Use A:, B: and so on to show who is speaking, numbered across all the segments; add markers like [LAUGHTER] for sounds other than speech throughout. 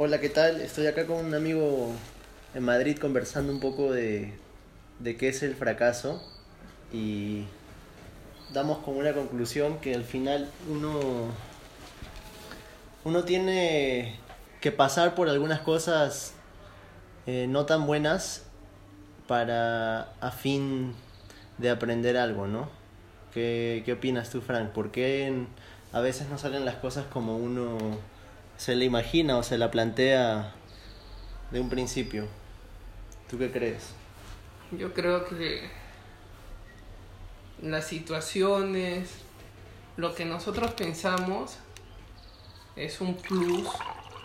A: Hola, ¿qué tal? Estoy acá con un amigo en Madrid conversando un poco de, de qué es el fracaso y damos como una conclusión que al final uno, uno tiene que pasar por algunas cosas eh, no tan buenas para a fin de aprender algo, ¿no? ¿Qué, qué opinas tú, Frank? ¿Por qué a veces no salen las cosas como uno se le imagina o se la plantea de un principio? ¿Tú qué crees?
B: Yo creo que las situaciones, lo que nosotros pensamos es un plus,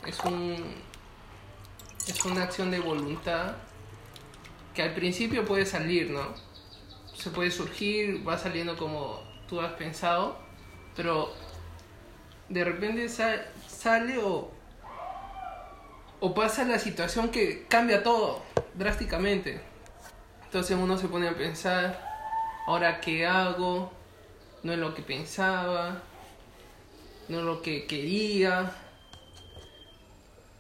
B: es un es una acción de voluntad que al principio puede salir, ¿no? Se puede surgir, va saliendo como tú has pensado, pero de repente sa- sale o o pasa la situación que cambia todo drásticamente. Entonces uno se pone a pensar, ahora qué hago, no es lo que pensaba, no es lo que quería.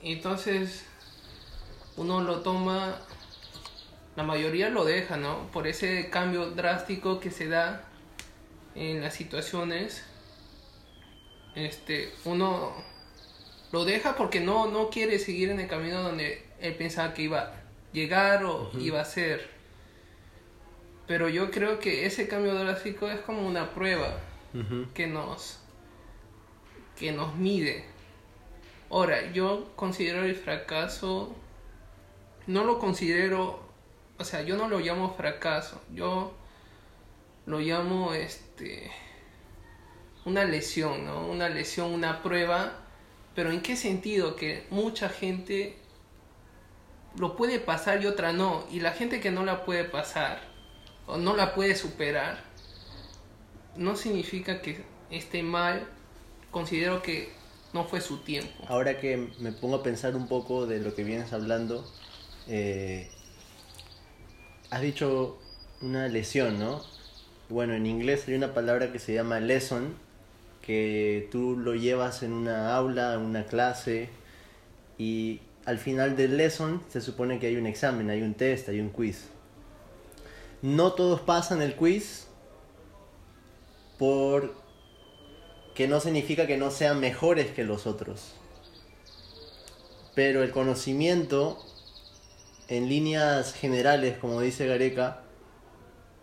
B: Entonces uno lo toma, la mayoría lo deja, ¿no? Por ese cambio drástico que se da en las situaciones. Este, uno lo deja porque no, no quiere seguir en el camino donde él pensaba que iba a llegar o iba a ser. Pero yo creo que ese cambio drástico es como una prueba que nos que nos mide. Ahora, yo considero el fracaso no lo considero, o sea, yo no lo llamo fracaso, yo lo llamo este una lesión, ¿no? Una lesión, una prueba, pero ¿en qué sentido? Que mucha gente lo puede pasar y otra no, y la gente que no la puede pasar o no la puede superar, no significa que esté mal, considero que no fue su tiempo.
A: Ahora que me pongo a pensar un poco de lo que vienes hablando, eh, has dicho una lesión, ¿no? Bueno, en inglés hay una palabra que se llama lesson, que tú lo llevas en una aula, en una clase, y al final del lesson se supone que hay un examen, hay un test, hay un quiz. No todos pasan el quiz por que no significa que no sean mejores que los otros. Pero el conocimiento, en líneas generales, como dice Gareca,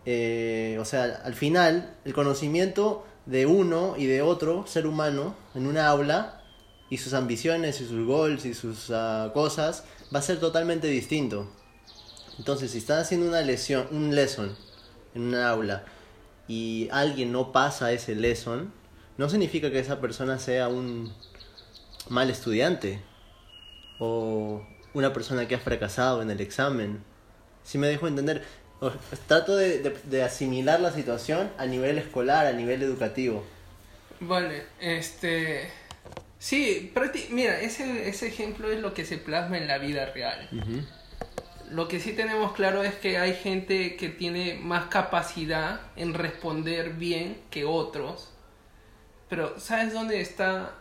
A: eh, o sea, al final, el conocimiento de uno y de otro ser humano en una aula y sus ambiciones y sus goals y sus ah, cosas va a ser totalmente distinto. Entonces, si están haciendo una lesión, un lesson en una aula y alguien no pasa ese lesson, no significa que esa persona sea un mal estudiante o una persona que ha fracasado en el examen. Si me dejo entender, [LAUGHS] trato de, de- de asimilar la situación a nivel escolar, a nivel educativo.
B: Vale, este... Sí, prácti- mira, ese, ese ejemplo es lo que se plasma en la vida real. Lo que sí tenemos claro es que hay gente que tiene más capacidad en responder bien que otros. Pero ¿sabes dónde está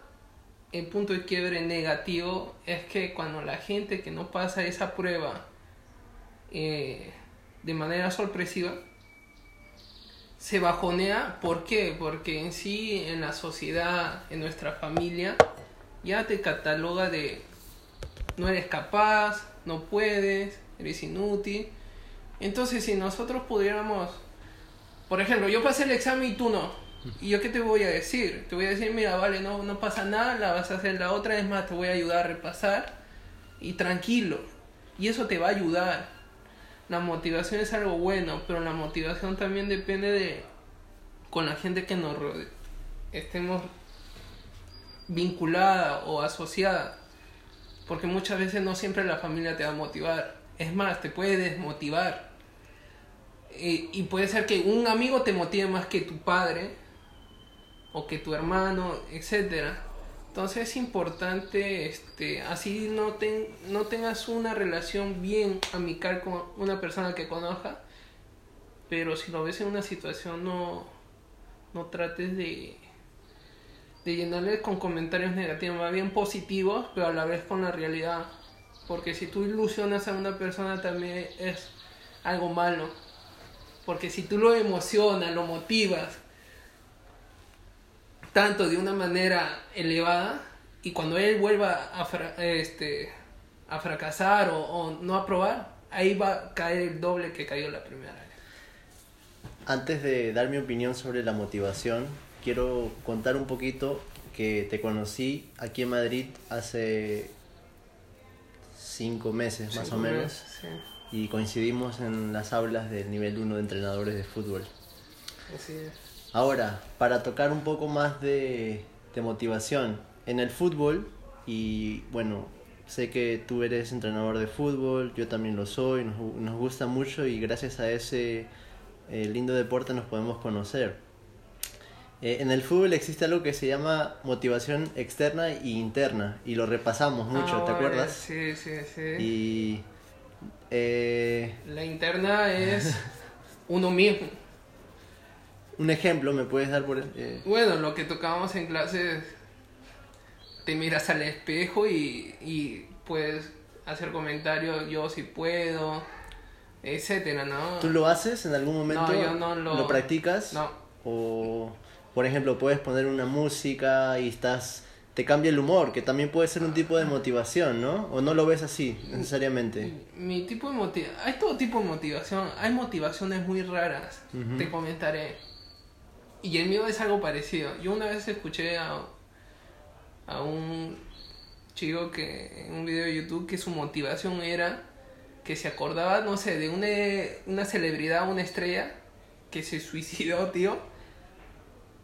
B: el punto de quiebre negativo? Es que cuando la gente que no pasa esa prueba eh, de manera sorpresiva se bajonea. ¿Por qué? Porque en sí, en la sociedad, en nuestra familia, ya te cataloga de no eres capaz, no puedes, eres inútil. Entonces, si nosotros pudiéramos, por ejemplo, yo pasé el examen y tú no, ¿y yo qué te voy a decir? Te voy a decir, mira, vale, no, no pasa nada, la vas a hacer la otra, es más, te voy a ayudar a repasar y tranquilo. Y eso te va a ayudar. La motivación es algo bueno, pero la motivación también depende de con la gente que nos rodea, estemos vinculada o asociada. Porque muchas veces no siempre la familia te va a motivar. Es más, te puede desmotivar. Y, y puede ser que un amigo te motive más que tu padre o que tu hermano, etcétera. Entonces es importante, este, así no, ten, no tengas una relación bien amical con una persona que conozca, pero si lo ves en una situación no, no trates de, de llenarle con comentarios negativos, más bien positivos, pero a la vez con la realidad. Porque si tú ilusionas a una persona también es algo malo. Porque si tú lo emocionas, lo motivas, tanto de una manera elevada, y cuando él vuelva a, este, a fracasar o, o no aprobar, ahí va a caer el doble que cayó la primera vez.
A: Antes de dar mi opinión sobre la motivación, quiero contar un poquito que te conocí aquí en Madrid hace cinco meses más o menos y coincidimos en las aulas del nivel 1 de entrenadores de fútbol.
B: Así es.
A: Ahora, para tocar un poco más de, de motivación, en el fútbol, y bueno, sé que tú eres entrenador de fútbol, yo también lo soy, nos, nos gusta mucho y gracias a ese eh, lindo deporte nos podemos conocer. Eh, en el fútbol existe algo que se llama motivación externa e interna y lo repasamos mucho, ¿te acuerdas?
B: Sí, sí, sí.
A: Y eh,
B: la interna es [LAUGHS] uno mismo.
A: Un ejemplo, ¿me puedes dar por
B: Bueno, lo que tocábamos en clases, te miras al espejo y, y puedes hacer comentarios, yo si puedo, etcétera, ¿no?
A: ¿Tú lo haces en algún momento?
B: No, yo no lo...
A: ¿Lo practicas?
B: No.
A: O, por ejemplo, puedes poner una música y estás... Te cambia el humor, que también puede ser un tipo de motivación, ¿no? ¿O no lo ves así, necesariamente?
B: Mi, tipo de motivación... Hay todo tipo de motivación. Hay motivaciones muy raras, te comentaré. Y el mío es algo parecido. Yo una vez escuché a, a un chico que en un video de YouTube que su motivación era que se acordaba, no sé, de una, una celebridad, una estrella que se [LAUGHS] suicidó, tío.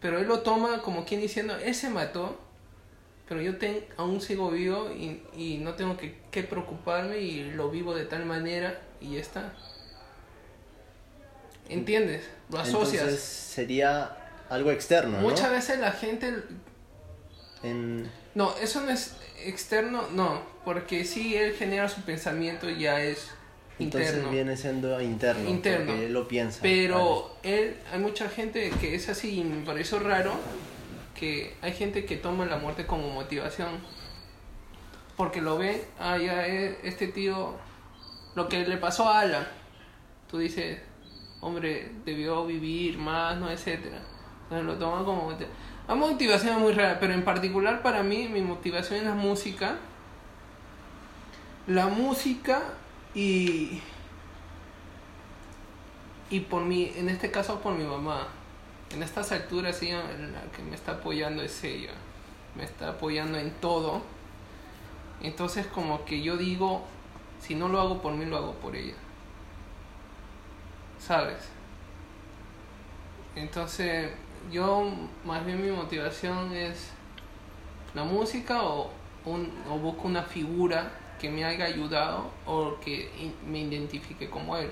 B: Pero él lo toma como quien diciendo, él se mató, pero yo aún sigo vivo y, y no tengo que, que, preocuparme y lo vivo de tal manera y ya está. ¿Entiendes? Lo asocias.
A: Entonces sería algo externo.
B: Muchas veces la gente... No, eso no es externo, no, porque si él genera su pensamiento ya es
A: Entonces
B: interno.
A: viene siendo interno,
B: interno.
A: porque él lo piensa.
B: Pero él, hay mucha gente que es así y me pareció raro que hay gente que toma la muerte como motivación. Porque lo ve, ah, ya este tío, lo que le pasó a Alan, tú dices, hombre, debió vivir más, no, etcétera. Lo toma como motivación. Hay motivaciones muy raras, pero en particular para mí, mi motivación es la música. La música y. Y por mi, en este caso por mi mamá. En estas alturas ella la que me está apoyando es ella. Me está apoyando en todo. Entonces como que yo digo, si no lo hago por mí, lo hago por ella. ¿Sabes? Entonces yo más bien mi motivación es la música o, un, o busco una figura que me haya ayudado o que me identifique como él.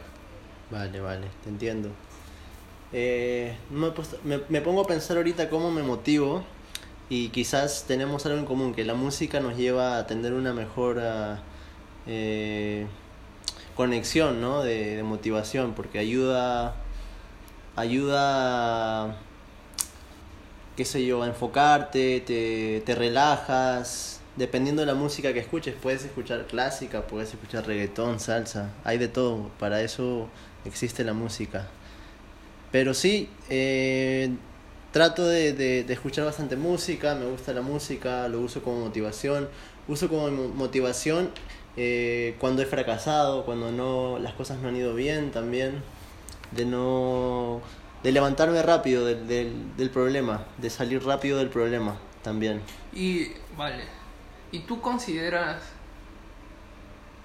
A: Vale, vale, te entiendo. Eh, me, me, me, pongo a pensar ahorita cómo me motivo y quizás tenemos algo en común, que la música nos lleva a tener una mejor eh, conexión ¿no? de, de motivación, porque ayuda, ayuda qué sé yo, a enfocarte, te, te relajas. Dependiendo de la música que escuches, puedes escuchar clásica, puedes escuchar reggaetón, salsa, hay de todo, para eso existe la música. Pero sí, eh, trato de, de, escuchar bastante música, me gusta la música, lo uso como motivación, uso como motivación eh, cuando he fracasado, cuando no las cosas no han ido bien también, de no de levantarme rápido del, del, del, problema, de salir rápido del problema también.
B: Y, vale, ¿y tú consideras,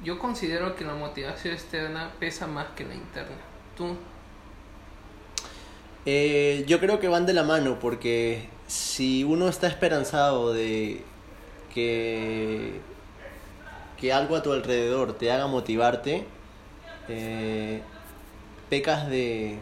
B: yo considero que la motivación externa pesa más que la interna? ¿Tú?
A: Eh, yo creo que van de la mano porque si uno está esperanzado de que, que algo a tu alrededor te haga motivarte, eh, pecas de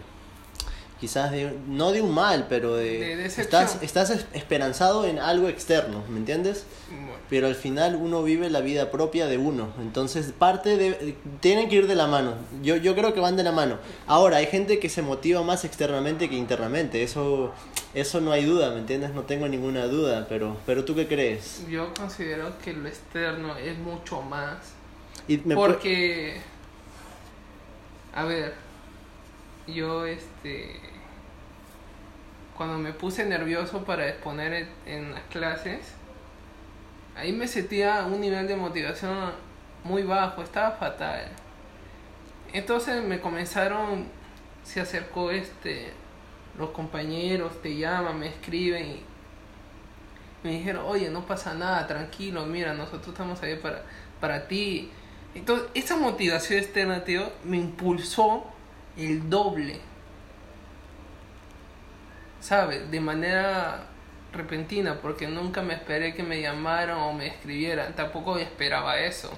A: quizás de, no de un mal, pero de,
B: De
A: estás, estás es- esperanzado en algo externo, ¿me entiendes?
B: Bueno,
A: Pero al final uno vive la vida propia de uno, entonces parte de, tienen que ir de la mano, yo, yo creo que van de la mano. Ahora, hay gente que se motiva más externamente que internamente, eso, eso no hay duda, ¿me entiendes? No tengo ninguna duda, pero, pero ¿tú qué crees?
B: yo considero que lo externo es mucho más.
A: Y me
B: Porque, a ver, yo este, cuando me puse nervioso para exponer en, las clases, ahí me sentía un nivel de motivación muy bajo, estaba fatal. Entonces me comenzaron, se acercó este, los compañeros, te llaman, me escriben y me dijeron, oye, no pasa nada, tranquilo, mira, nosotros estamos ahí para, para ti. Entonces, esa motivación externa, tío, me impulsó el doble. ¿Sabes? De manera repentina, porque nunca me esperé que me llamaran o me escribieran, tampoco esperaba eso.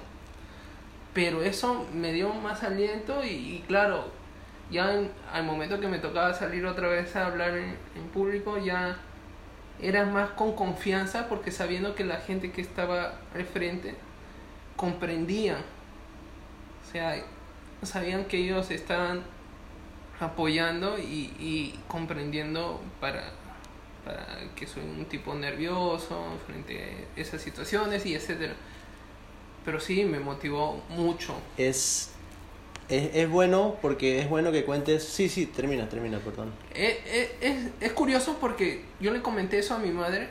B: Pero eso me dio más aliento y, claro, ya en- al momento que me tocaba salir otra vez a hablar en, en público, ya era más con confianza porque sabiendo que la gente que estaba al frente comprendía. O sea, sabían que ellos estaban apoyando y, y comprendiendo para, para que soy un tipo nervioso frente a esas situaciones y etcétera. Pero sí, me motivó mucho.
A: es, es, es bueno porque es bueno que cuentes, sí, sí, termina, termina, perdón.
B: Es, es, es, es curioso porque yo le comenté eso a mi madre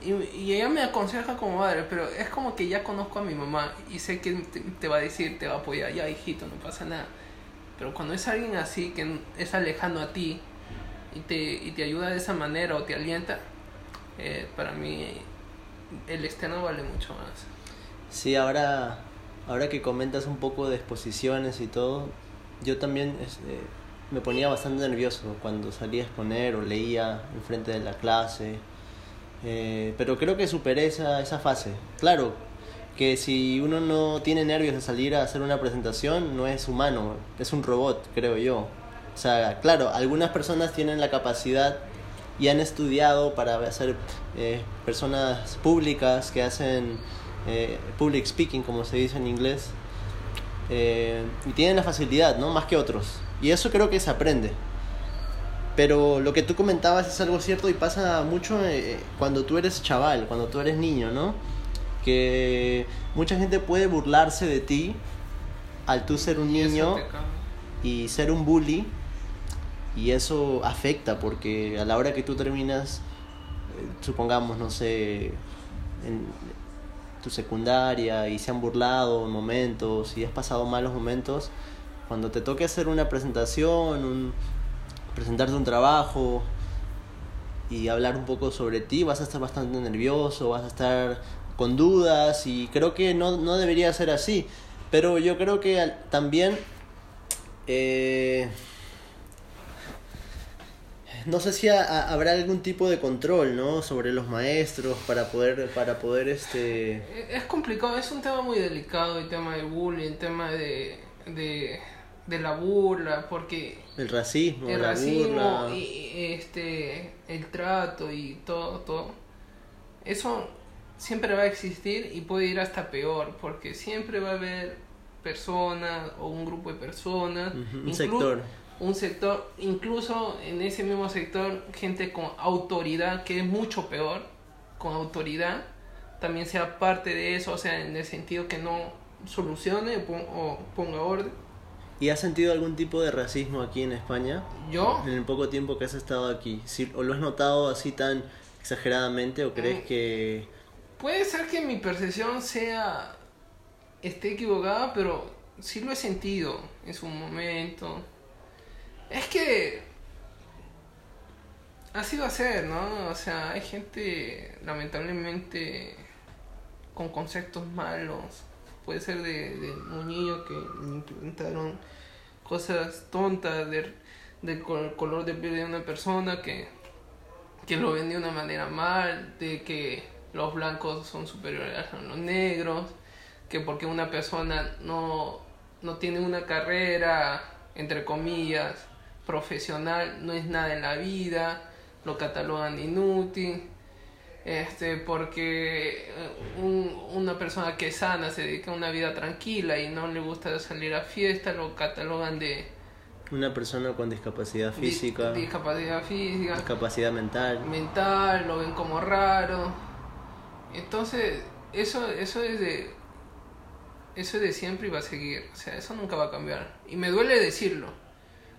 B: y, y ella me aconseja como madre, pero es como que ya conozco a mi mamá y sé que te, te va a decir, te va a apoyar, ya hijito, no pasa nada. Pero cuando es alguien así, que es alejano a ti y te, y te ayuda de esa manera o te alienta, eh, para mí el externo vale mucho más.
A: Sí, ahora, ahora que comentas un poco de exposiciones y todo, yo también este, me ponía bastante nervioso cuando salía a exponer o leía enfrente de la clase. Eh, pero creo que superé esa, esa fase. Claro, que si uno no tiene nervios de salir a hacer una presentación, no es humano, es un robot, creo yo. O sea, claro, algunas personas tienen la capacidad y han estudiado para ser eh, personas públicas que hacen eh, public speaking, como se dice en inglés, eh, y tienen la facilidad, ¿no? Más que otros. Y eso creo que se aprende. Pero lo que tú comentabas es algo cierto y pasa mucho cuando tú eres chaval, cuando tú eres niño, ¿no? Que mucha gente puede burlarse de ti al tú ser un
B: Y
A: niño y ser un bully y eso afecta porque a la hora que tú terminas eh, supongamos no sé en tu secundaria y se han burlado en momentos y has pasado malos momentos cuando te toque hacer una presentación un presentarte un trabajo y hablar un poco sobre ti vas a estar bastante nervioso vas a estar con dudas y creo que no, no debería ser así pero yo creo que también eh, no sé si ha- ha- habrá algún tipo de control, ¿no? Sobre los maestros para poder, para poder, este,
B: Es complicado, es un tema muy delicado el tema del bullying, el tema de, de, de la burla, porque
A: el racismo,
B: el
A: la
B: racismo
A: burla.
B: y, este el trato y todo, todo, eso siempre va a existir y puede ir hasta peor, porque siempre va a haber personas o un grupo de personas,
A: Ujú, un
B: inclu-
A: sector.
B: un sector, incluso en ese mismo sector, gente con autoridad, que es mucho peor, con autoridad, también sea parte de eso, o sea, en el sentido que no solucione o pon- o ponga orden.
A: ¿Y has sentido algún tipo de racismo aquí en España?
B: Yo,
A: En el poco tiempo que has estado aquí. ¿Sí- ¿O lo has notado así tan exageradamente o crees
B: Mm.
A: que...
B: puede ser que mi percepción sea, esté equivocada, pero sí lo he sentido en su momento. Es que así va a ¿no? O sea, hay gente lamentablemente con conceptos malos. Puede ser de, de un niño que le implementaron cosas tontas del col- color de piel de una persona que, que lo ven de una manera mal, de que los blancos son superiores a los negros, que porque una persona no, no tiene una carrera, entre comillas, profesional no es nada en la vida, lo catalogan inútil, este, porque un- una persona que es sana se dedica a una vida tranquila y no le gusta salir a fiesta, lo catalogan de
A: Una persona con discapacidad
B: di-
A: física,
B: discapacidad física,
A: discapacidad mental.
B: mental, lo ven como raro. Entonces, eso, eso es de. Eso es de siempre y va a seguir. O sea, eso nunca va a cambiar. Y me duele decirlo.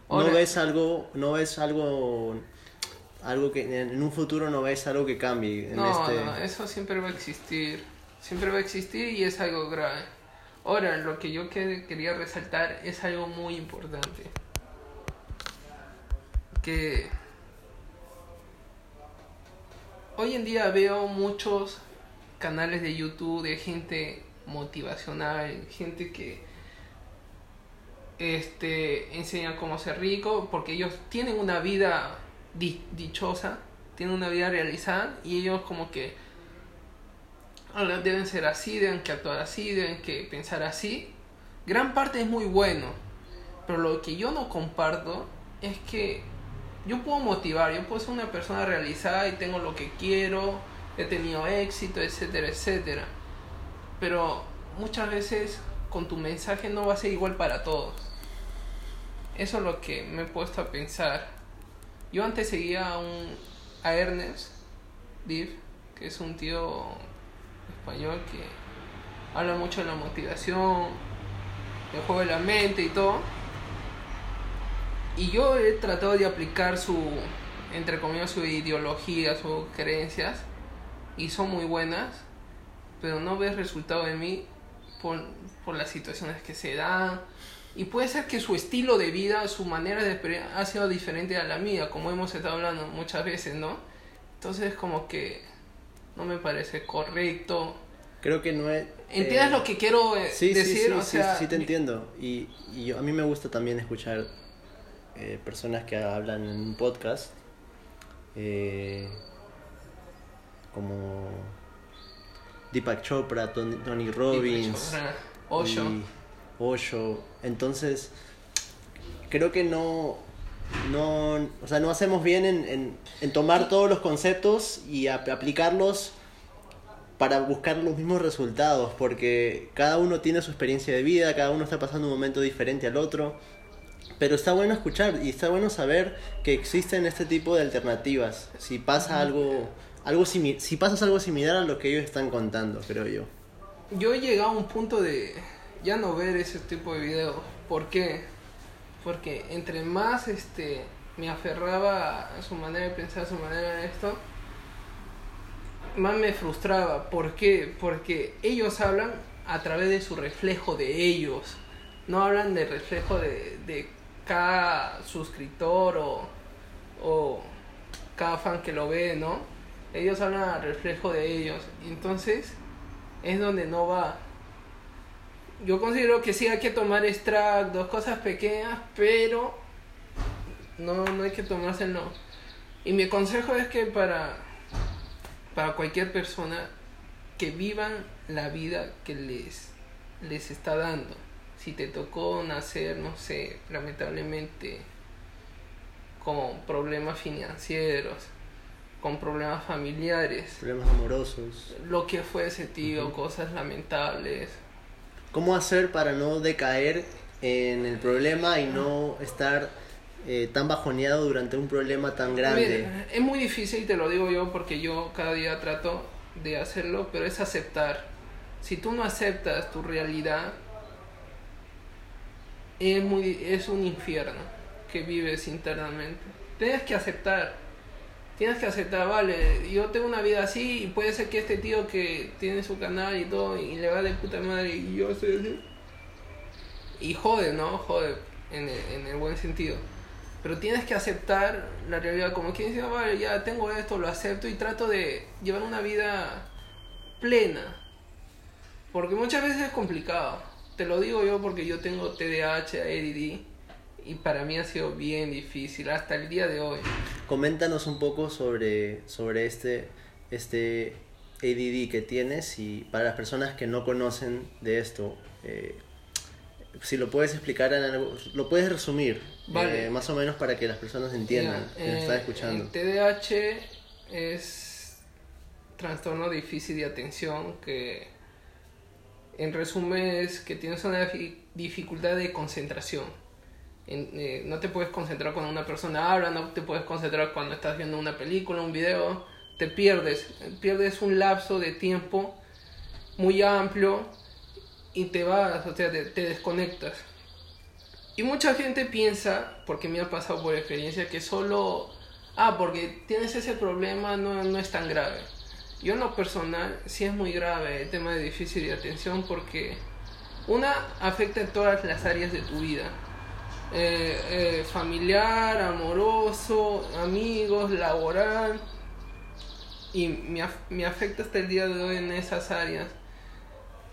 B: Ahora,
A: no ves algo, no ves algo, algo que en un futuro no ves algo que cambie en
B: no,
A: este.
B: no, eso siempre va a existir. Siempre va a existir y es algo grave. Ahora, lo que yo que- quería resaltar es algo muy importante. Que hoy en día veo muchos canales de YouTube de gente motivacional, gente que este enseña cómo ser rico, porque ellos tienen una vida di- dichosa, tienen una vida realizada y ellos como que deben ser así, deben que actuar así, deben que pensar así. Gran parte es muy bueno, pero lo que yo no comparto es que yo puedo motivar, yo puedo ser una persona realizada y tengo lo que quiero, he tenido éxito, etcétera, etcétera. Pero muchas veces con tu mensaje no va a ser igual para todos. Eso es lo que me he puesto a pensar. Yo antes seguía a, un, a Ernest Div, que es un tío español que habla mucho de la motivación, del juego de la mente y todo. Y yo he tratado de aplicar su, entre comillas, su ideología, sus creencias, y son muy buenas, pero no ves resultado de mí por, por las situaciones que se dan. Y puede ser que su estilo de vida, su manera de ha sido diferente a la mía, como hemos estado hablando muchas veces, ¿no? Entonces como que no me parece correcto.
A: Creo que no es.
B: ¿Entiendes
A: eh,
B: lo que quiero eh,
A: Sí, sí,
B: decir?
A: sí,
B: o
A: sí,
B: sea,
A: sí te entiendo. Y, y yo, a mí me gusta también escuchar eh, personas que hablan en un podcast, eh, como Deepak Chopra, Tony, Tony Robbins,
B: Osho.
A: y Osho. Entonces, creo que no, no, o sea, no hacemos bien en, en, en tomar todos los conceptos y ap- aplicarlos para buscar los mismos resultados, porque cada uno tiene su experiencia de vida, cada uno está pasando un momento diferente al otro. Pero está bueno escuchar y está bueno saber que existen este tipo de alternativas. Si pasa algo, algo simi- si pasas algo similar a lo que ellos están contando, creo yo.
B: Yo he llegado a un punto de ya no ver ese tipo de videos. ¿Por qué? Porque entre más este me aferraba a su manera de pensar, a su manera de esto, más me frustraba. ¿Por qué? Porque ellos hablan a través de su reflejo de ellos. No hablan del reflejo de, de cada suscriptor o, o cada fan que lo ve, ¿no? Ellos hablan al reflejo de ellos. Entonces, es donde no va. Yo considero que sí hay que tomar extractos, cosas pequeñas, pero no, no hay que tomárselo. Y mi consejo es que para, para cualquier persona que vivan la vida que les, les está dando. Si te tocó nacer, no sé, lamentablemente con problemas financieros, con problemas familiares,
A: Problemas amorosos.
B: lo que fuese, tío,
A: Ujú.
B: cosas lamentables.
A: ¿Cómo hacer para no decaer en el problema y no estar eh, tan bajoneado durante un problema tan grande?
B: Mira, es muy difícil, te lo digo yo, porque yo cada día trato de hacerlo, pero es aceptar. Si tú no aceptas tu realidad, es, muy, es un infierno que vives internamente. Tienes que aceptar. Tienes que aceptar, vale, yo tengo una vida así y puede ser que este tío que tiene su canal y todo y le va de puta madre y yo así. Y jode, ¿no? Jode en el, en buen sentido. Pero tienes que aceptar la realidad como quien dice, "Ah, vale, ya tengo esto, lo acepto y trato de llevar una vida plena. Porque muchas veces es complicado. Te lo digo yo porque yo tengo TDAH, ADD y para mí ha sido bien difícil hasta el día de hoy.
A: Coméntanos un poco sobre, sobre este, este ADD que tienes y para las personas que no conocen de esto, eh, si lo puedes explicar en algo, lo puedes resumir,
B: Vale.
A: eh, más o menos para que las personas entiendan, que nos están
B: eh,
A: escuchando.
B: el TDAH es trastorno difícil de atención que en resumen es que tienes una difi- dificultad de concentración. Eh, no te puedes concentrar cuando una persona habla, no te puedes concentrar cuando estás viendo una película, un video, te pierdes, pierdes un lapso de tiempo muy amplio y te vas, o sea, te, te desconectas. Y mucha gente piensa, porque me ha pasado por experiencia, que solo, ah, porque tienes ese problema no, no es tan grave. Yo en lo personal sí es muy grave el tema de difícil de atención porque una afecta en todas las áreas de tu vida. Eh, eh, familiar, amoroso, amigos, laboral. Y me, me afecta hasta el día de hoy en esas áreas.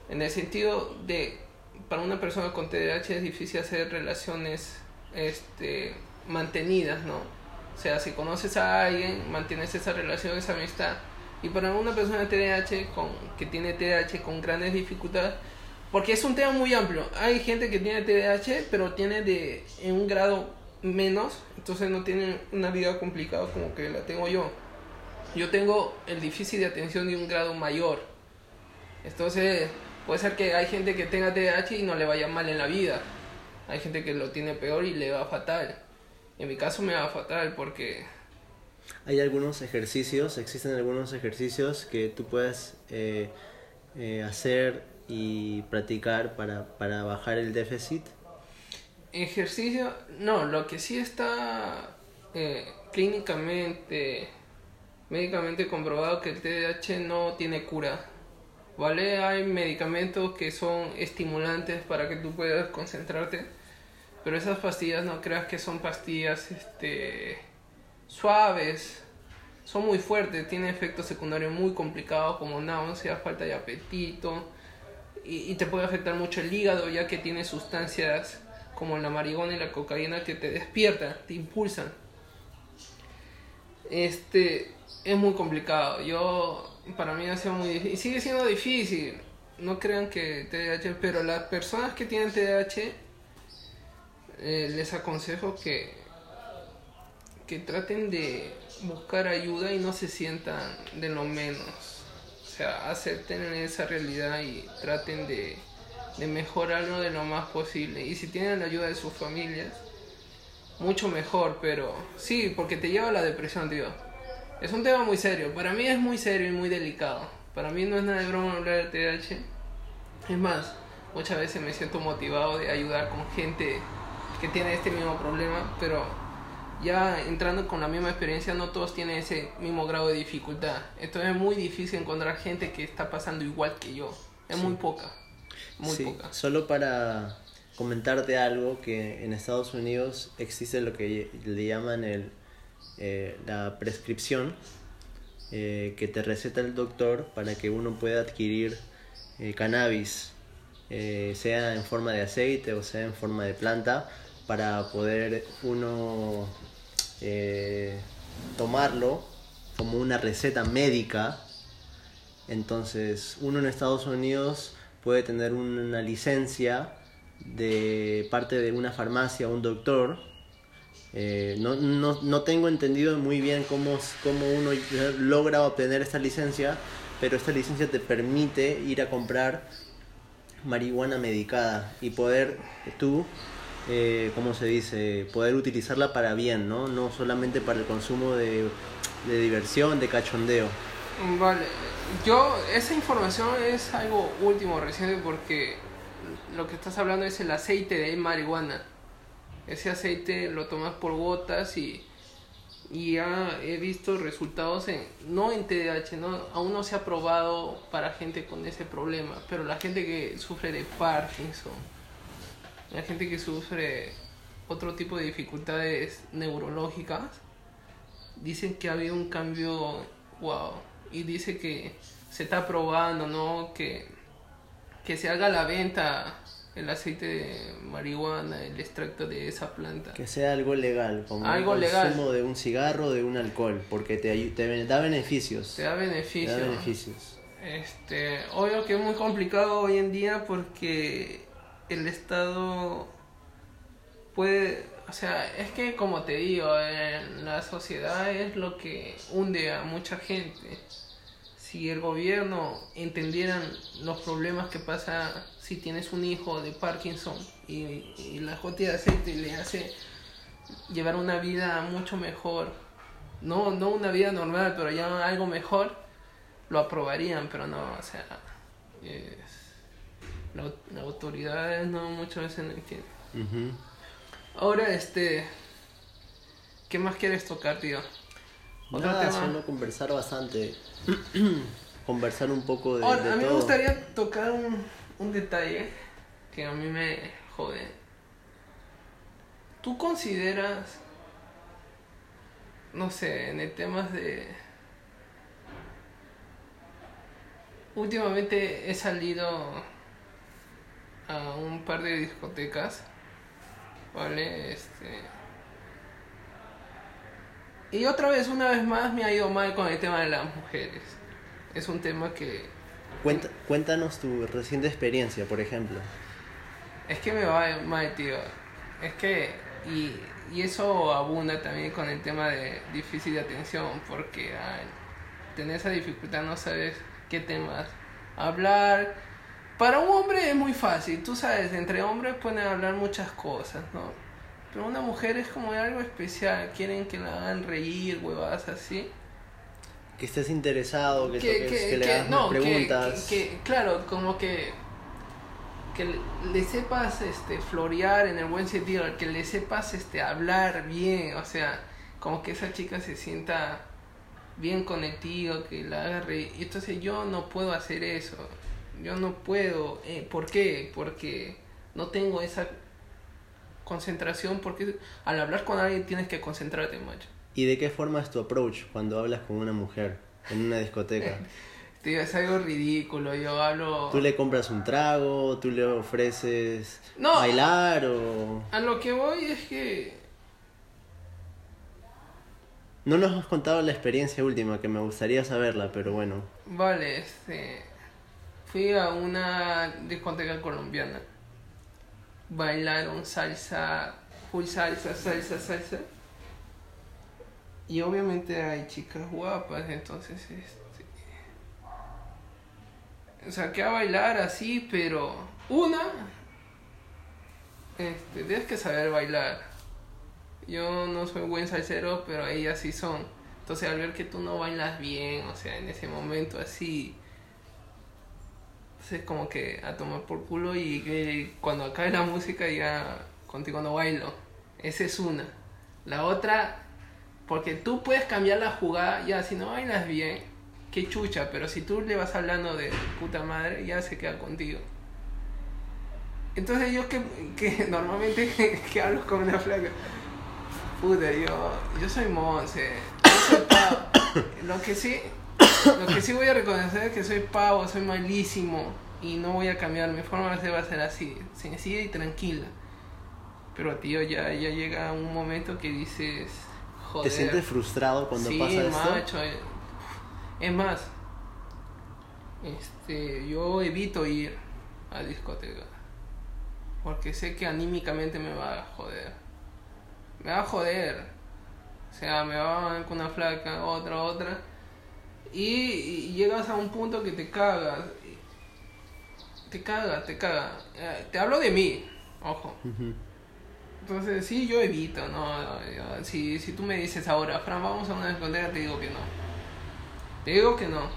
B: En el sentido de, para una persona con TDAH es difícil hacer relaciones este, mantenidas, ¿no? O sea, si conoces a alguien, mantienes esa relación, esa amistad. Y para una persona TDAH con, que tiene TDAH con grandes dificultades, porque es un tema muy amplio. Hay gente que tiene TDAH, pero tiene de en un grado menos, entonces no tienen una vida complicada como que la tengo yo. Yo tengo el difícil de atención de un grado mayor. Entonces, puede ser que hay gente que tenga TDAH y no le vaya mal en la vida. Hay gente que lo tiene peor y le va fatal. En mi caso me va fatal porque
A: Hay algunos ejercicios, existen algunos ejercicios que tú puedes eh, eh, hacer y practicar para, para bajar el déficit.
B: ejercicio, no, lo que sí está eh, clínicamente, médicamente comprobado que el TDAH no tiene cura. ¿Vale? Hay medicamentos que son estimulantes para que tú puedas concentrarte, pero esas pastillas no creas que son pastillas este, suaves, son muy fuertes, tienen efectos secundarios muy complicados como náusea, falta de apetito y, te puede afectar mucho el hígado ya que tiene sustancias como la marihuana y la cocaína que te despiertan, te impulsan. Este es muy complicado. Yo para mí ha sido muy difícil y sigue siendo difícil. No crean que TDAH, pero las personas que tienen TDAH eh, les aconsejo que que traten de buscar ayuda y no se sientan de lo menos. Sea, acepten esa realidad y traten de, de mejorarlo de lo más posible. Y si tienen la ayuda de sus familias, mucho mejor, pero sí, porque te lleva a la depresión, tío. Es un tema muy serio. Para mí es muy serio y muy delicado. Para mí no es nada de broma hablar de TDAH. Es más, muchas veces me siento motivado de ayudar con gente que tiene este mismo problema, pero ya entrando con la misma experiencia, no todos tienen ese mismo grado de dificultad. Entonces es muy difícil encontrar gente que está pasando igual que yo. Es muy poca. Muy
A: Sí,
B: poca.
A: Solo para comentarte algo que en Estados Unidos existe lo que le llaman el, eh, la prescripción eh, que te receta el doctor para que uno pueda adquirir eh, cannabis, sea en forma de aceite o sea en forma de planta, para poder uno eh, tomarlo como una receta médica. Entonces, uno en Estados Unidos puede tener una licencia de parte de una farmacia o un doctor. Eh, no, no, no tengo entendido muy bien cómo, cómo uno logra obtener esta licencia, pero esta licencia te permite ir a comprar marihuana medicada y poder tú, eh, ¿cómo se dice? Poder utilizarla para bien, ¿no? No solamente para el consumo de, de diversión, de cachondeo.
B: Vale, yo, esa información es algo último, reciente, porque lo que estás hablando es el aceite de marihuana. Ese aceite lo tomas por gotas y, y ya he visto resultados en, no en TDAH, no, aún no se ha probado para gente con ese problema, pero la gente que sufre de Parkinson, la gente que sufre otro tipo de dificultades neurológicas, dicen que ha habido un cambio, wow, y dice que se está probando, ¿no? Que, que se haga la venta el aceite de marihuana, el extracto de esa planta.
A: Que sea algo legal, como
B: Algo
A: el
B: legal.
A: consumo de un cigarro, de un alcohol, porque te, te da beneficios.
B: Te da
A: Te
B: beneficio.
A: da beneficios.
B: Este, obvio que es muy complicado hoy en día porque el Estado puede, o sea, es que como te digo, la sociedad es lo que hunde a mucha gente. Si el gobierno entendieran los problemas que pasa si tienes un hijo de Parkinson y, la gotilla de aceite le hace llevar una vida mucho mejor, no, no una vida normal, pero ya algo mejor, lo aprobarían, pero no, o sea, las la autoridades no muchas veces no entienden. Ahora, este, ¿qué más quieres tocar, tío?
A: Nada, solo conversar bastante, [CLEARS THROAT] conversar un poco de,
B: a mí me gustaría tocar un, un detalle que a mí me jode. ¿Tú consideras, no sé, en el tema de... Últimamente he salido a un par de discotecas, ¿vale? Este... Y otra vez, una vez más, me ha ido mal con el tema de las mujeres. Es un tema que
A: cuéntanos tu reciente experiencia, por ejemplo.
B: Es que me va mal, tío. Es que, y, y eso abunda también con el tema de difícil de atención, porque ay, tener esa dificultad no sabes qué temas hablar. Para un hombre es muy fácil, tú sabes, entre hombres pueden hablar muchas cosas, ¿no? Pero una mujer es como algo especial, quieren que la hagan reír, huevadas así
A: que estés interesado, que, que, le hagas preguntas.
B: Que, claro, como que que le sepas este florear en el buen sentido, que le sepas este hablar bien, o sea, como que esa chica se sienta bien contigo, que la haga reír. Entonces yo no puedo hacer eso. Yo no puedo. Eh, ¿Por qué? Porque no tengo esa concentración, porque al hablar con alguien tienes que concentrarte, macho.
A: ¿Y de qué forma es tu approach cuando hablas con una mujer en una discoteca? [LAUGHS]
B: Tío, es algo ridículo, yo hablo...
A: ¿Tú le compras un trago? ¿Tú le ofreces bailar o...?
B: A lo que voy es que...
A: No nos has contado la experiencia última, que me gustaría saberla, pero bueno.
B: Vale, este... Fui a una discoteca colombiana. Bailaron salsa, full salsa, salsa, salsa. Y obviamente hay chicas guapas, entonces este saqué a bailar así, pero una este, tienes que saber bailar. Yo no soy buen salsero, pero ellas sí son. Entonces al ver que tú no bailas bien, o sea, en ese momento así, como que a tomar por culo y que cuando acabe la música ya contigo no bailo. Esa es una. La otra porque tú puedes cambiar la jugada, ya si no bailas bien, qué chucha, pero si tú le vas hablando de puta madre, ya se queda contigo. Entonces yo que, que [LAUGHS] normalmente [LAUGHS] que, hablo con una flaca, puta, yo, yo soy Monse, [COUGHS] Lo que sí, lo que sí voy a reconocer es que soy pavo, soy malísimo y no voy a cambiar, mi forma de ser va a ser así, sencilla y tranquila. Pero tío, ya, ya llega un momento que dices,
A: ¿Te sientes frustrado cuando pasa esto?
B: Macho, eh. es más, este, yo evito ir a discoteca. Porque sé que anímicamente me va a joder. Me va a joder. O sea, me va a con una flaca, otra, otra. Y, llegas a un punto que te cagas. Te caga, te caga. Eh, te hablo de mí, ojo. Entonces, sí, yo evito, ¿no? si, si tú me dices ahora, Fran, vamos a una discoteca, te digo que no. Te digo que no.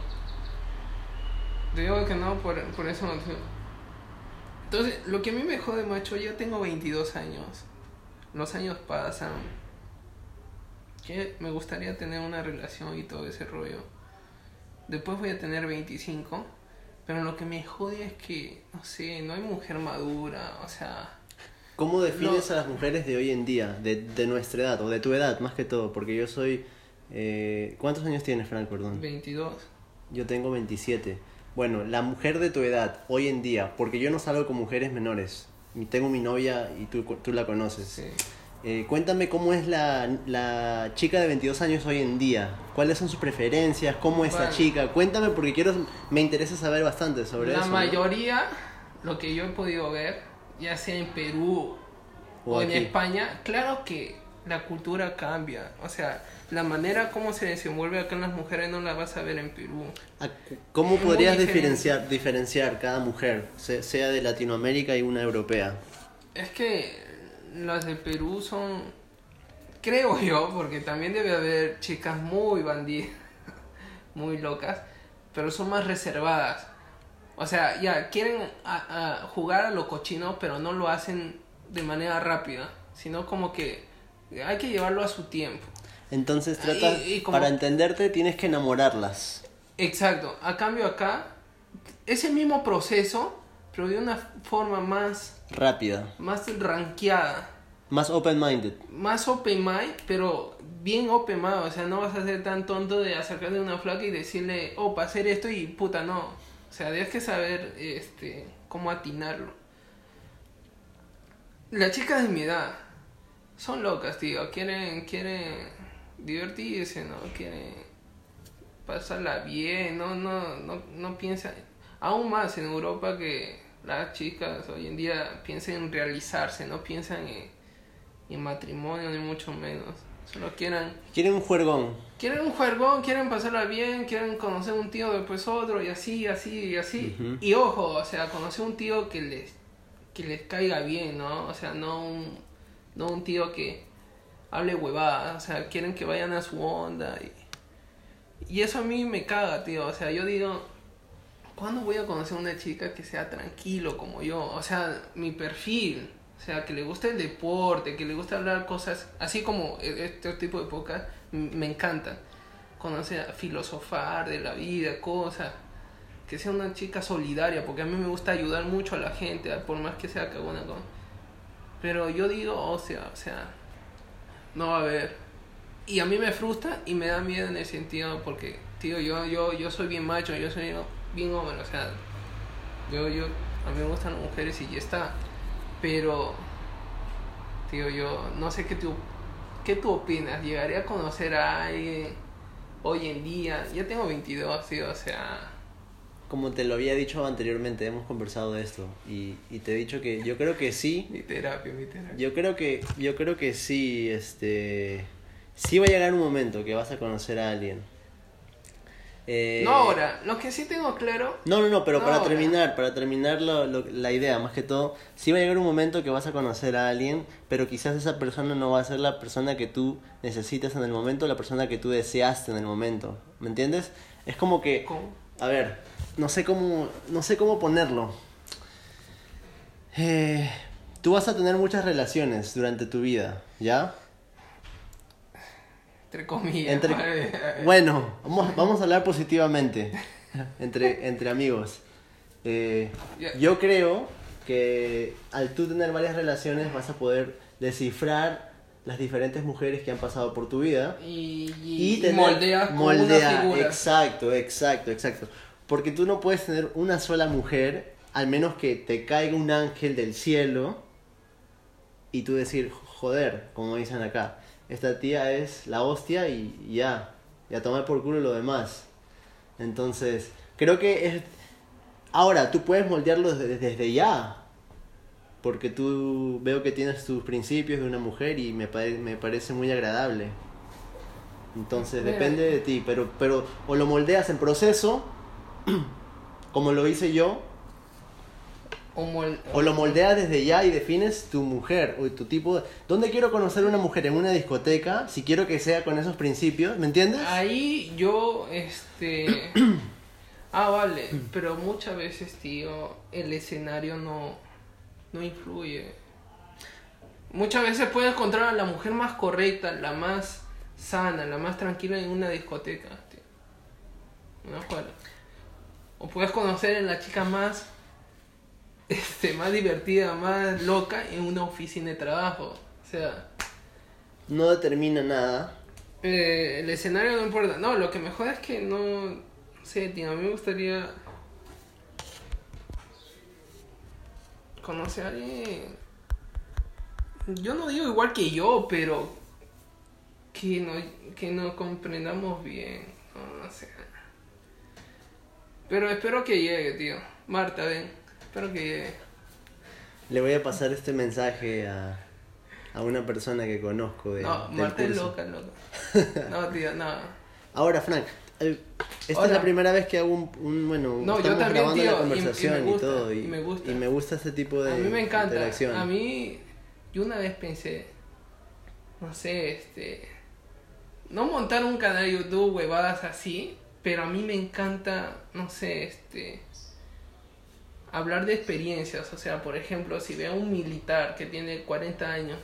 B: Te digo que no por, por eso. Entonces, lo que a mí me jode, macho, yo tengo 22 años. Los años pasan. Que me gustaría tener una relación y todo ese rollo. Después voy a tener 25. Pero lo que me jode es que, no sé, no hay mujer madura. O sea,
A: ¿Cómo defines a las mujeres de hoy en día, de, de, nuestra edad, o de tu edad más que todo? Porque yo soy... Eh, ¿Cuántos años tienes, Frank, perdón?
B: 22.
A: Yo tengo 27. Bueno, la mujer de tu edad, hoy en día, porque yo no salgo con mujeres menores. Tengo mi novia y tú, tú la conoces. Sí. Eh, cuéntame cómo es la, la, chica de 22 años hoy en día. ¿Cuáles son sus preferencias? ¿Cómo es la chica? Cuéntame porque quiero, me interesa saber bastante sobre eso.
B: La mayoría, lo que yo he podido ver, ya sea en Perú
A: O
B: o, en. España, claro que la cultura cambia. O sea, la manera como se desenvuelve acá en las mujeres no la vas a ver en Perú.
A: ¿A- ¿Cómo
B: Es
A: podrías diferenciar, diferenciar cada mujer, se- sea de Latinoamérica y una europea?
B: Es que las de Perú son, creo yo, porque también debe haber chicas muy bandidas, [LAUGHS] muy locas, pero son más reservadas. O sea, ya quieren a- a jugar a lo cochino, pero no lo hacen de manera rápida, sino como que hay que llevarlo a su tiempo.
A: Entonces trata,
B: Y- y como-
A: para entenderte tienes que enamorarlas.
B: Exacto. A cambio acá, es el mismo proceso, pero de una forma más,
A: Rápida.
B: más ranqueada.
A: Más open-minded.
B: más open mind, pero bien open mind, o sea, no vas a ser tan tonto de acercarte a una flaca y decirle, oh, para hacer esto y puta, no. O sea, tienes que saber este, cómo atinarlo. Las chicas de mi edad son locas, tío, quieren, quieren divertirse, ¿no? Quieren pasarla bien, no, no, no, no piensan, aún más en Europa que las chicas hoy en día piensan en realizarse, no piensan en, en matrimonio ni mucho menos, solo quieren,
A: Quieren un juergón.
B: quieren un juergón, quieren pasarla bien, quieren conocer un tío después otro y así, así y así, y ojo, o sea, conocer un tío que les, que les caiga bien, ¿no? O sea, no un, no un tío que hable huevada, o sea, quieren que vayan a su onda y... Y eso a mí me caga, tío. O sea, yo digo, ¿cuándo voy a conocer una chica que sea tranquilo como yo? O sea, mi perfil. O sea, que le guste el deporte, que le guste hablar cosas, así como e- este tipo de podcast, me encanta. Conocer, filosofar de la vida, cosas. Que sea una chica solidaria, porque a mí me gusta ayudar mucho a la gente, por más que sea cagona. Pero yo digo, o sea, o sea, no va a haber. Y a mí me frustra y me da miedo en el sentido porque, tío, yo, yo, yo soy bien macho, yo soy bien hombre, o sea, yo, yo, a mí me gustan las mujeres y ya está. Pero, tío, yo no sé qué tú, qué tú opinas. ¿Llegaría a conocer a alguien hoy en día? Ya tengo 22, tío, o sea,
A: Como te lo había dicho anteriormente, hemos conversado de esto. Y, y te he dicho que yo creo que sí. [LAUGHS]
B: mi terapia, mi terapia.
A: Yo creo que, yo creo que sí, este... Sí va a llegar un momento que vas a conocer a alguien. Eh,
B: No ahora, lo que sí tengo claro
A: No, no, no, pero
B: No
A: para
B: ahora.
A: terminar, para terminar lo- lo- la idea, más que todo, sí va a llegar un momento que vas a conocer a alguien, pero quizás esa persona no va a ser la persona que tú necesitas en el momento, la persona que tú deseaste en el momento, ¿me entiendes? Es como que,
B: ¿Cómo?
A: a ver, no sé cómo, no sé cómo ponerlo. Eh, tú vas a tener muchas relaciones durante tu vida, ¿ya?
B: Entre comillas.
A: Entre, [LAUGHS] bueno, vamos, vamos a hablar positivamente entre, entre amigos. Eh, yo creo que al tú tener varias relaciones vas a poder descifrar las diferentes mujeres que han pasado por tu vida
B: y,
A: y,
B: y,
A: tener
B: moldeas
A: moldea-
B: una figura.
A: exacto, exacto, exacto. Porque tú no puedes tener una sola mujer, al menos que te caiga un ángel del cielo y tú decir, joder, como dicen acá, esta tía es la hostia y y ya, y a tomar por culo lo demás. Entonces, creo que es... Ahora, tú puedes moldearlo desde, desde ya, porque tú veo que tienes tus principios de una mujer y me, pare- me parece muy agradable. Entonces depende de ti, pero, pero o lo moldeas en proceso, [CLEARS THROAT] como lo hice yo,
B: O,
A: lo moldeas desde ya y defines tu mujer o tu tipo de... ¿Dónde quiero conocer una mujer? ¿En una discoteca? Si quiero que sea con esos principios, ¿me entiendes?
B: Ahí yo, este... [CLEARS THROAT] ah, vale, pero muchas veces, tío, el escenario no, no influye. Muchas veces puedes encontrar a la mujer más correcta, la más sana, la más tranquila en una discoteca, tío. Una juega. O puedes conocer a la chica más, este, más divertida, más loca en una oficina de trabajo. O sea,
A: No determina nada.
B: eh, el escenario no importa. No, lo que me joda es que no, no sé, tío, a mí me gustaría conocer a alguien. Yo no digo igual que yo, pero que no, que nos comprendamos bien. No, no sé. Pero espero que llegue, tío. Marta, ven. Espero que.
A: Le voy a pasar este mensaje a, a una persona que conozco de,
B: No,
A: del
B: Marta es
A: curso.
B: loca, loca. [LAUGHS] No, tío, no.
A: Ahora, Frank, eh, esta es la primera vez que hago un, un- bueno,
B: No, yo
A: estamos
B: también,
A: grabando
B: tío,
A: la
B: y- y me
A: conversación y,
B: gusta,
A: todo
B: y me gusta.
A: y me gusta este tipo de
B: A mí me encanta.
A: interacción.
B: A mí, yo una vez pensé, no sé, este, no montar un canal de YouTube, huevadas así, pero a mí me encanta, no sé, este, hablar de experiencias. O sea, por ejemplo, si veo a un militar que tiene 40 años,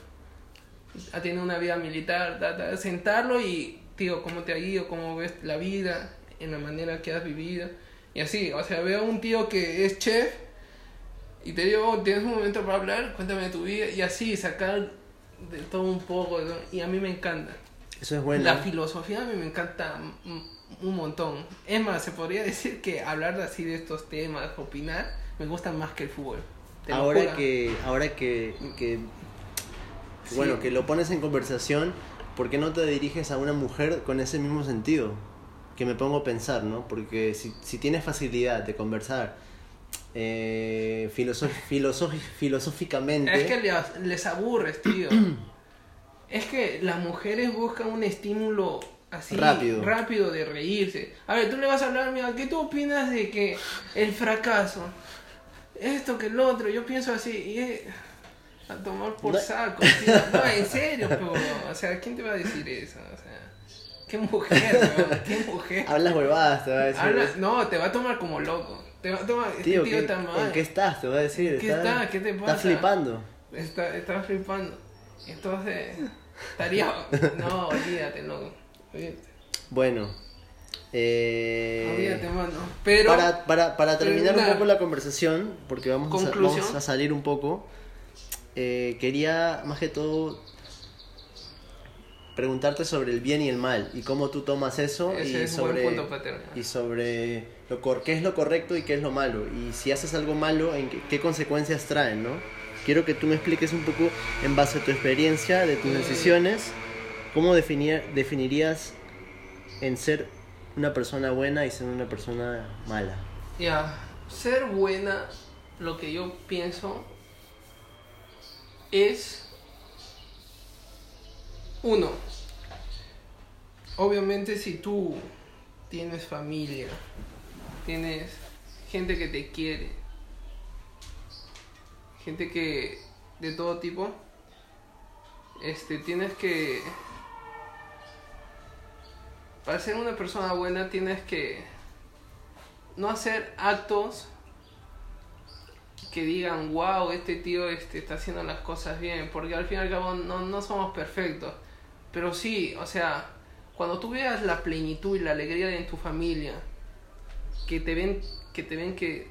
B: ha tenido una vida militar, ta, ta, sentarlo y, tío, ¿cómo te ha ido? ¿Cómo ves la vida? En la manera que has vivido. Y así, o sea, veo a un tío que es chef y te digo, ¿tienes un momento para hablar? Cuéntame de tu vida. Y así, sacar de todo un poco. ¿no? Y a mí me encanta.
A: Eso es bueno.
B: La filosofía a mí me encanta un montón. Es más, se podría decir que hablar así de estos temas, opinar, me gusta más que el fútbol.
A: Ahora que ahora que, que
B: Sí.
A: bueno que lo pones en conversación ¿por qué no te diriges a una mujer con ese mismo sentido? que me pongo a pensar ¿no? porque si, si tienes facilidad de conversar eh, filosóficamente
B: Es que les, les aburres, tío. [CLEARS THROAT] es que las mujeres buscan un estímulo así
A: Rápido.
B: rápido de reírse. A ver, tú le vas a hablar, mira, ¿qué tú opinas de que el fracaso? Esto que el otro, yo pienso así, y es- a tomar por saco, tío. No, en serio, pero, o sea, ¿quién te va a decir eso? O sea, ¿qué mujer? ¿Qué mujer?
A: hablas huevadas te va a decir
B: no, te va a tomar como loco. Te va a tomar, este
A: tío,
B: tío
A: ¿qué-
B: está mal.
A: ¿en qué estás? te va a decir
B: ¿Qué está? ¿Qué te
A: estás
B: pasa?
A: flipando
B: Está, estaba flipando. Entonces, estaría. [LAUGHS] No, olvídate, no. Olvídate,
A: bueno eh,
B: mano. Pero.
A: para, para, para terminar un poco la conversación, porque vamos, a,
B: conclusión.
A: vamos a salir un poco, eh, quería más que todo preguntarte sobre el bien y el mal y cómo tú tomas eso
B: Ese
A: y
B: es
A: sobre
B: punto
A: y sobre lo cor- qué es lo correcto y qué es lo malo y si haces algo malo en qué, qué consecuencias traen, ¿no? Quiero que tú me expliques un poco en base a tu experiencia, de tus
B: Mm.
A: decisiones, cómo definir, definirías en ser una persona buena y ser una persona mala.
B: Ya, ser buena, lo que yo pienso es. Uno, obviamente, si tú tienes familia, tienes gente que te quiere, gente que de todo tipo, este, tienes que. Para ser una persona buena, tienes que no hacer actos que digan, wow, este tío este, está haciendo las cosas bien, porque al fin y al cabo no, no somos perfectos. Pero sí, o sea, cuando tú veas la plenitud y la alegría en tu familia, que te ven que, te ven que,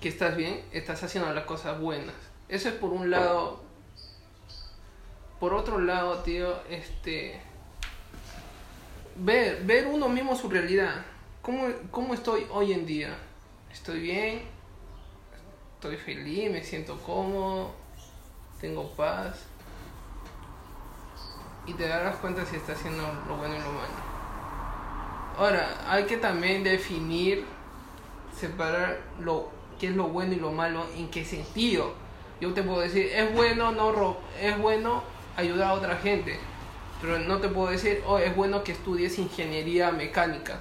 B: que estás bien, estás haciendo las cosas buenas. Eso es por un lado. Por otro lado, tío, este ver, ver uno mismo su realidad. ¿Cómo, ¿Cómo estoy hoy en día? ¿Estoy bien? ¿Estoy feliz? ¿Me siento cómodo? ¿Tengo paz? Y te darás cuenta si estás haciendo lo bueno y lo malo. Ahora, hay que también definir, separar lo qué es lo bueno y lo malo, en qué sentido. Yo te puedo decir, es bueno no es bueno ayudar a otra gente, pero no te puedo decir, oh, es bueno que estudies ingeniería mecánica.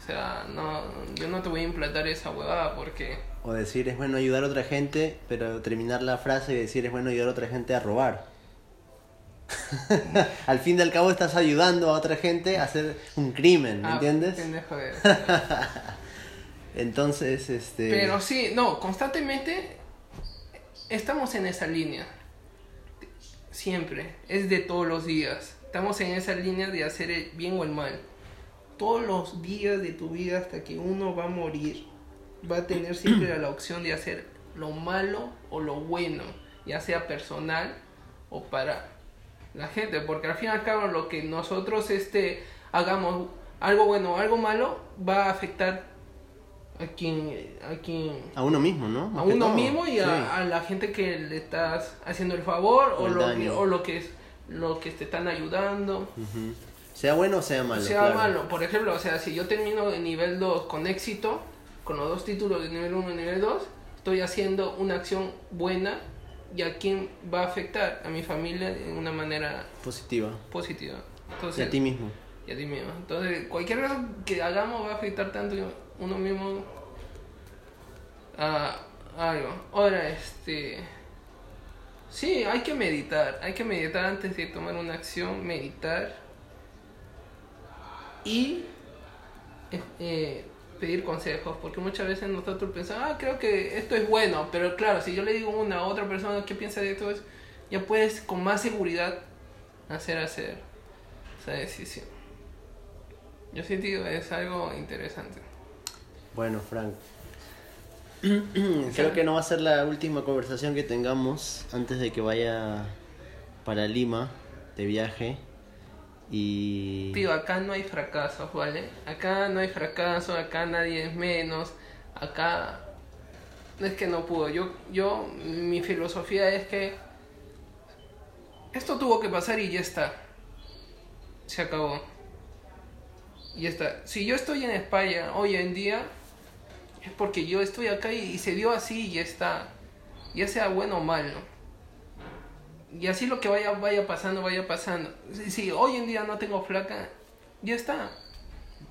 B: O sea, no, yo no te voy a implantar esa huevada porque
A: O decir es bueno ayudar a otra gente, pero terminar la frase y decir es bueno ayudar a otra gente a robar. [LAUGHS] al fin y al cabo estás ayudando a otra gente a hacer un crimen, ¿me
B: Ah,
A: entiendes? [LAUGHS] Entonces, este...
B: Pero sí, no, constantemente estamos en esa línea. Siempre, es de todos los días. Estamos en esa línea de hacer el bien o el mal. Todos los días de tu vida hasta que uno va a morir, va a tener siempre la opción de hacer lo malo o lo bueno, ya sea personal o para la gente, porque al fin y al cabo lo que nosotros este hagamos algo bueno o algo malo va a afectar a quien a quien
A: A uno mismo, ¿no?
B: a
A: Más
B: uno
A: todo.
B: mismo y a,
A: Sí.
B: a la gente que le estás haciendo el favor
A: O el
B: lo que, o lo que es lo que te están ayudando.
A: Sea bueno o sea malo.
B: sea
A: claro.
B: malo por ejemplo o sea si yo termino en nivel 2 con éxito con los dos títulos de nivel 1 y nivel 2 estoy haciendo una acción buena y a quién va a afectar a mi familia de una manera
A: Positiva.
B: positiva.
A: Y
B: Entonces,
A: a ti mismo.
B: y a ti mismo. Entonces, cualquier cosa que hagamos va a afectar tanto uno mismo a algo. Ahora, este. Sí, hay que meditar. Hay que meditar antes de tomar una acción. Meditar. Y. eh, eh, pedir consejos. Porque muchas veces nosotros pensamos, ah, creo que esto es bueno. Pero claro, si yo le digo a una otra persona qué piensa de esto, es, ya puedes con más seguridad hacer hacer esa decisión. Yo sí digo, es algo interesante.
A: Bueno, Frank. Creo que no va a ser la última conversación que tengamos antes de que vaya para Lima de viaje. Y.
B: Tío, acá no hay fracasos, ¿vale? Acá no hay fracasos, acá nadie es menos, acá no es que no pudo. Yo, yo, mi filosofía es que esto tuvo que pasar y ya está. Se acabó. Y ya está. Si yo estoy en España hoy en día, es porque yo estoy acá y, y se dio así y ya está. Ya sea bueno o malo. Y así lo que vaya, vaya pasando, vaya pasando. Si, si hoy en día no tengo flaca, ya está.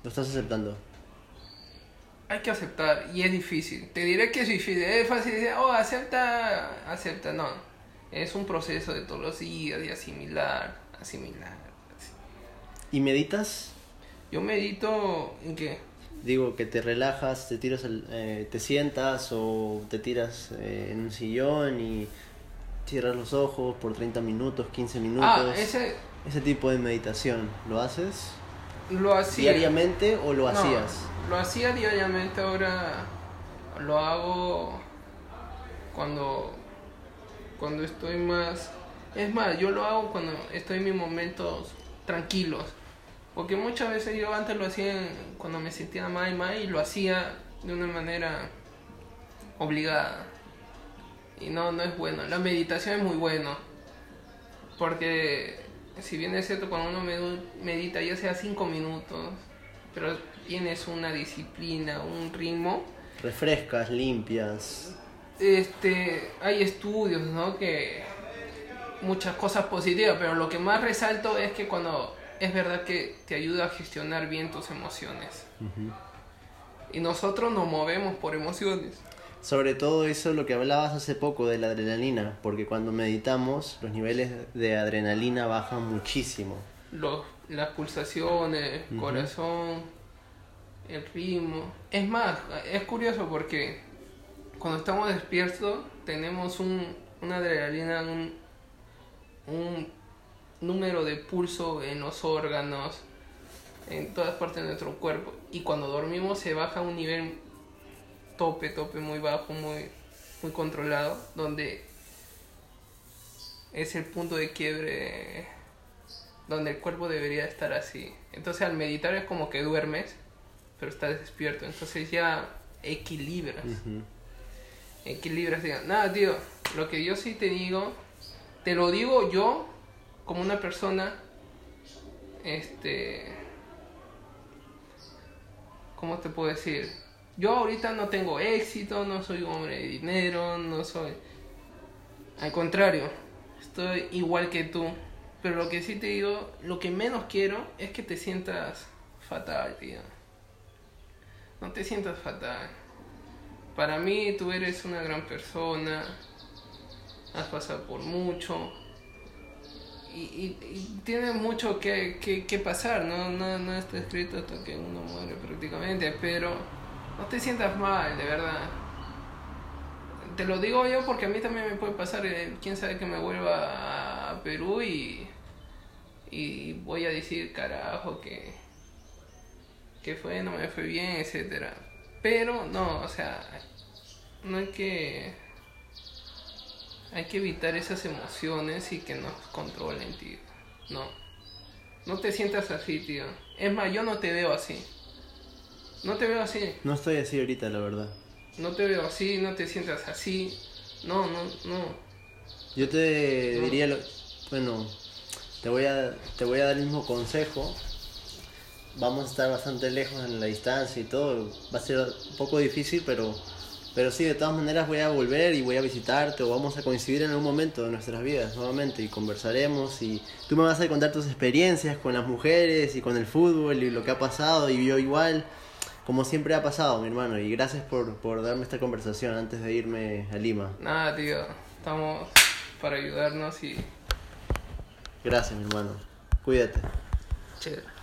A: Lo estás aceptando.
B: Hay que aceptar y es difícil. Te diré que es difícil. Es fácil decir, oh, acepta, acepta. No. Es un proceso de todos los días de asimilar, asimilar. así.
A: ¿Y meditas?
B: Yo medito en qué?
A: Digo, que te relajas, te tiras, al- eh, te sientas o te tiras eh, en un sillón y cierras los ojos por 30 minutos, 15 minutos.
B: Ah, ese
A: Ese tipo de meditación, ¿lo haces
B: lo hacía.
A: diariamente o lo
B: No,
A: hacías?
B: Lo hacía diariamente, ahora lo hago cuando, cuando estoy más... Es más, yo lo hago cuando estoy en mis momentos tranquilos. Porque muchas veces yo antes lo hacía en- cuando me sentía mal y mal y lo hacía de una manera obligada. Y no, no es bueno. La meditación es muy bueno. Porque si bien es cierto cuando uno medita ya sea cinco minutos, pero tienes una disciplina, un ritmo,
A: Refrescas, limpias.
B: este, hay estudios, ¿no? Que muchas cosas positivas, pero lo que más resalto es que cuando es verdad que te ayuda a gestionar bien tus emociones. Y nosotros nos movemos por emociones.
A: Sobre todo eso lo que hablabas hace poco de la adrenalina, porque cuando meditamos los niveles de adrenalina bajan muchísimo.
B: Los, las pulsaciones, el corazón, el ritmo. Es más, es curioso porque cuando estamos despiertos tenemos un, una adrenalina, un, un número de pulso en los órganos, en todas partes de nuestro cuerpo. Y cuando dormimos se baja a un nivel tope, tope muy bajo, muy, muy controlado, donde es el punto de quiebre donde el cuerpo debería estar así. Entonces al meditar es como que duermes, pero estás despierto. Entonces ya equilibras. Equilibras. diga, Nada, tío, lo que yo sí te digo, te lo digo yo como una persona, este... ¿Cómo te puedo decir? Yo ahorita no tengo éxito, no soy un hombre de dinero, no soy... Al contrario, estoy igual que tú. Pero lo que sí te digo, lo que menos quiero es que te sientas fatal, tío. No te sientas fatal. Para mí tú eres una gran persona, has pasado por mucho y, y- tienes mucho que, que- que pasar, ¿no? No, no está escrito hasta que uno muere prácticamente, pero no te sientas mal, de verdad. Te lo digo yo porque a mí también me puede pasar, eh, quién sabe que me vuelva a Perú y, y voy a decir, carajo, que, que fue, no me fue bien, etcétera. Pero no, o sea, no hay que hay que evitar esas emociones y que nos controlen, tío. No. No te sientas así, tío. Es más, yo no te veo así. No te veo así.
A: No estoy así ahorita, la verdad.
B: No te veo así, no te sientas así. No, no, no.
A: Yo te diría, lo- bueno, te voy a te voy a dar el mismo consejo. Vamos a estar bastante lejos en la distancia y todo. Va a ser un poco difícil, pero Pero sí, de todas maneras voy a volver y voy a visitarte o vamos a coincidir en algún momento de nuestras vidas nuevamente y conversaremos y tú me vas a contar tus experiencias con las mujeres y con el fútbol y lo que ha pasado y yo igual, como siempre ha pasado, mi hermano. Y gracias por, por darme esta conversación antes de irme a Lima.
B: Nada, tío, estamos para ayudarnos y...
A: Gracias, mi hermano. Cuídate.
B: Chévere.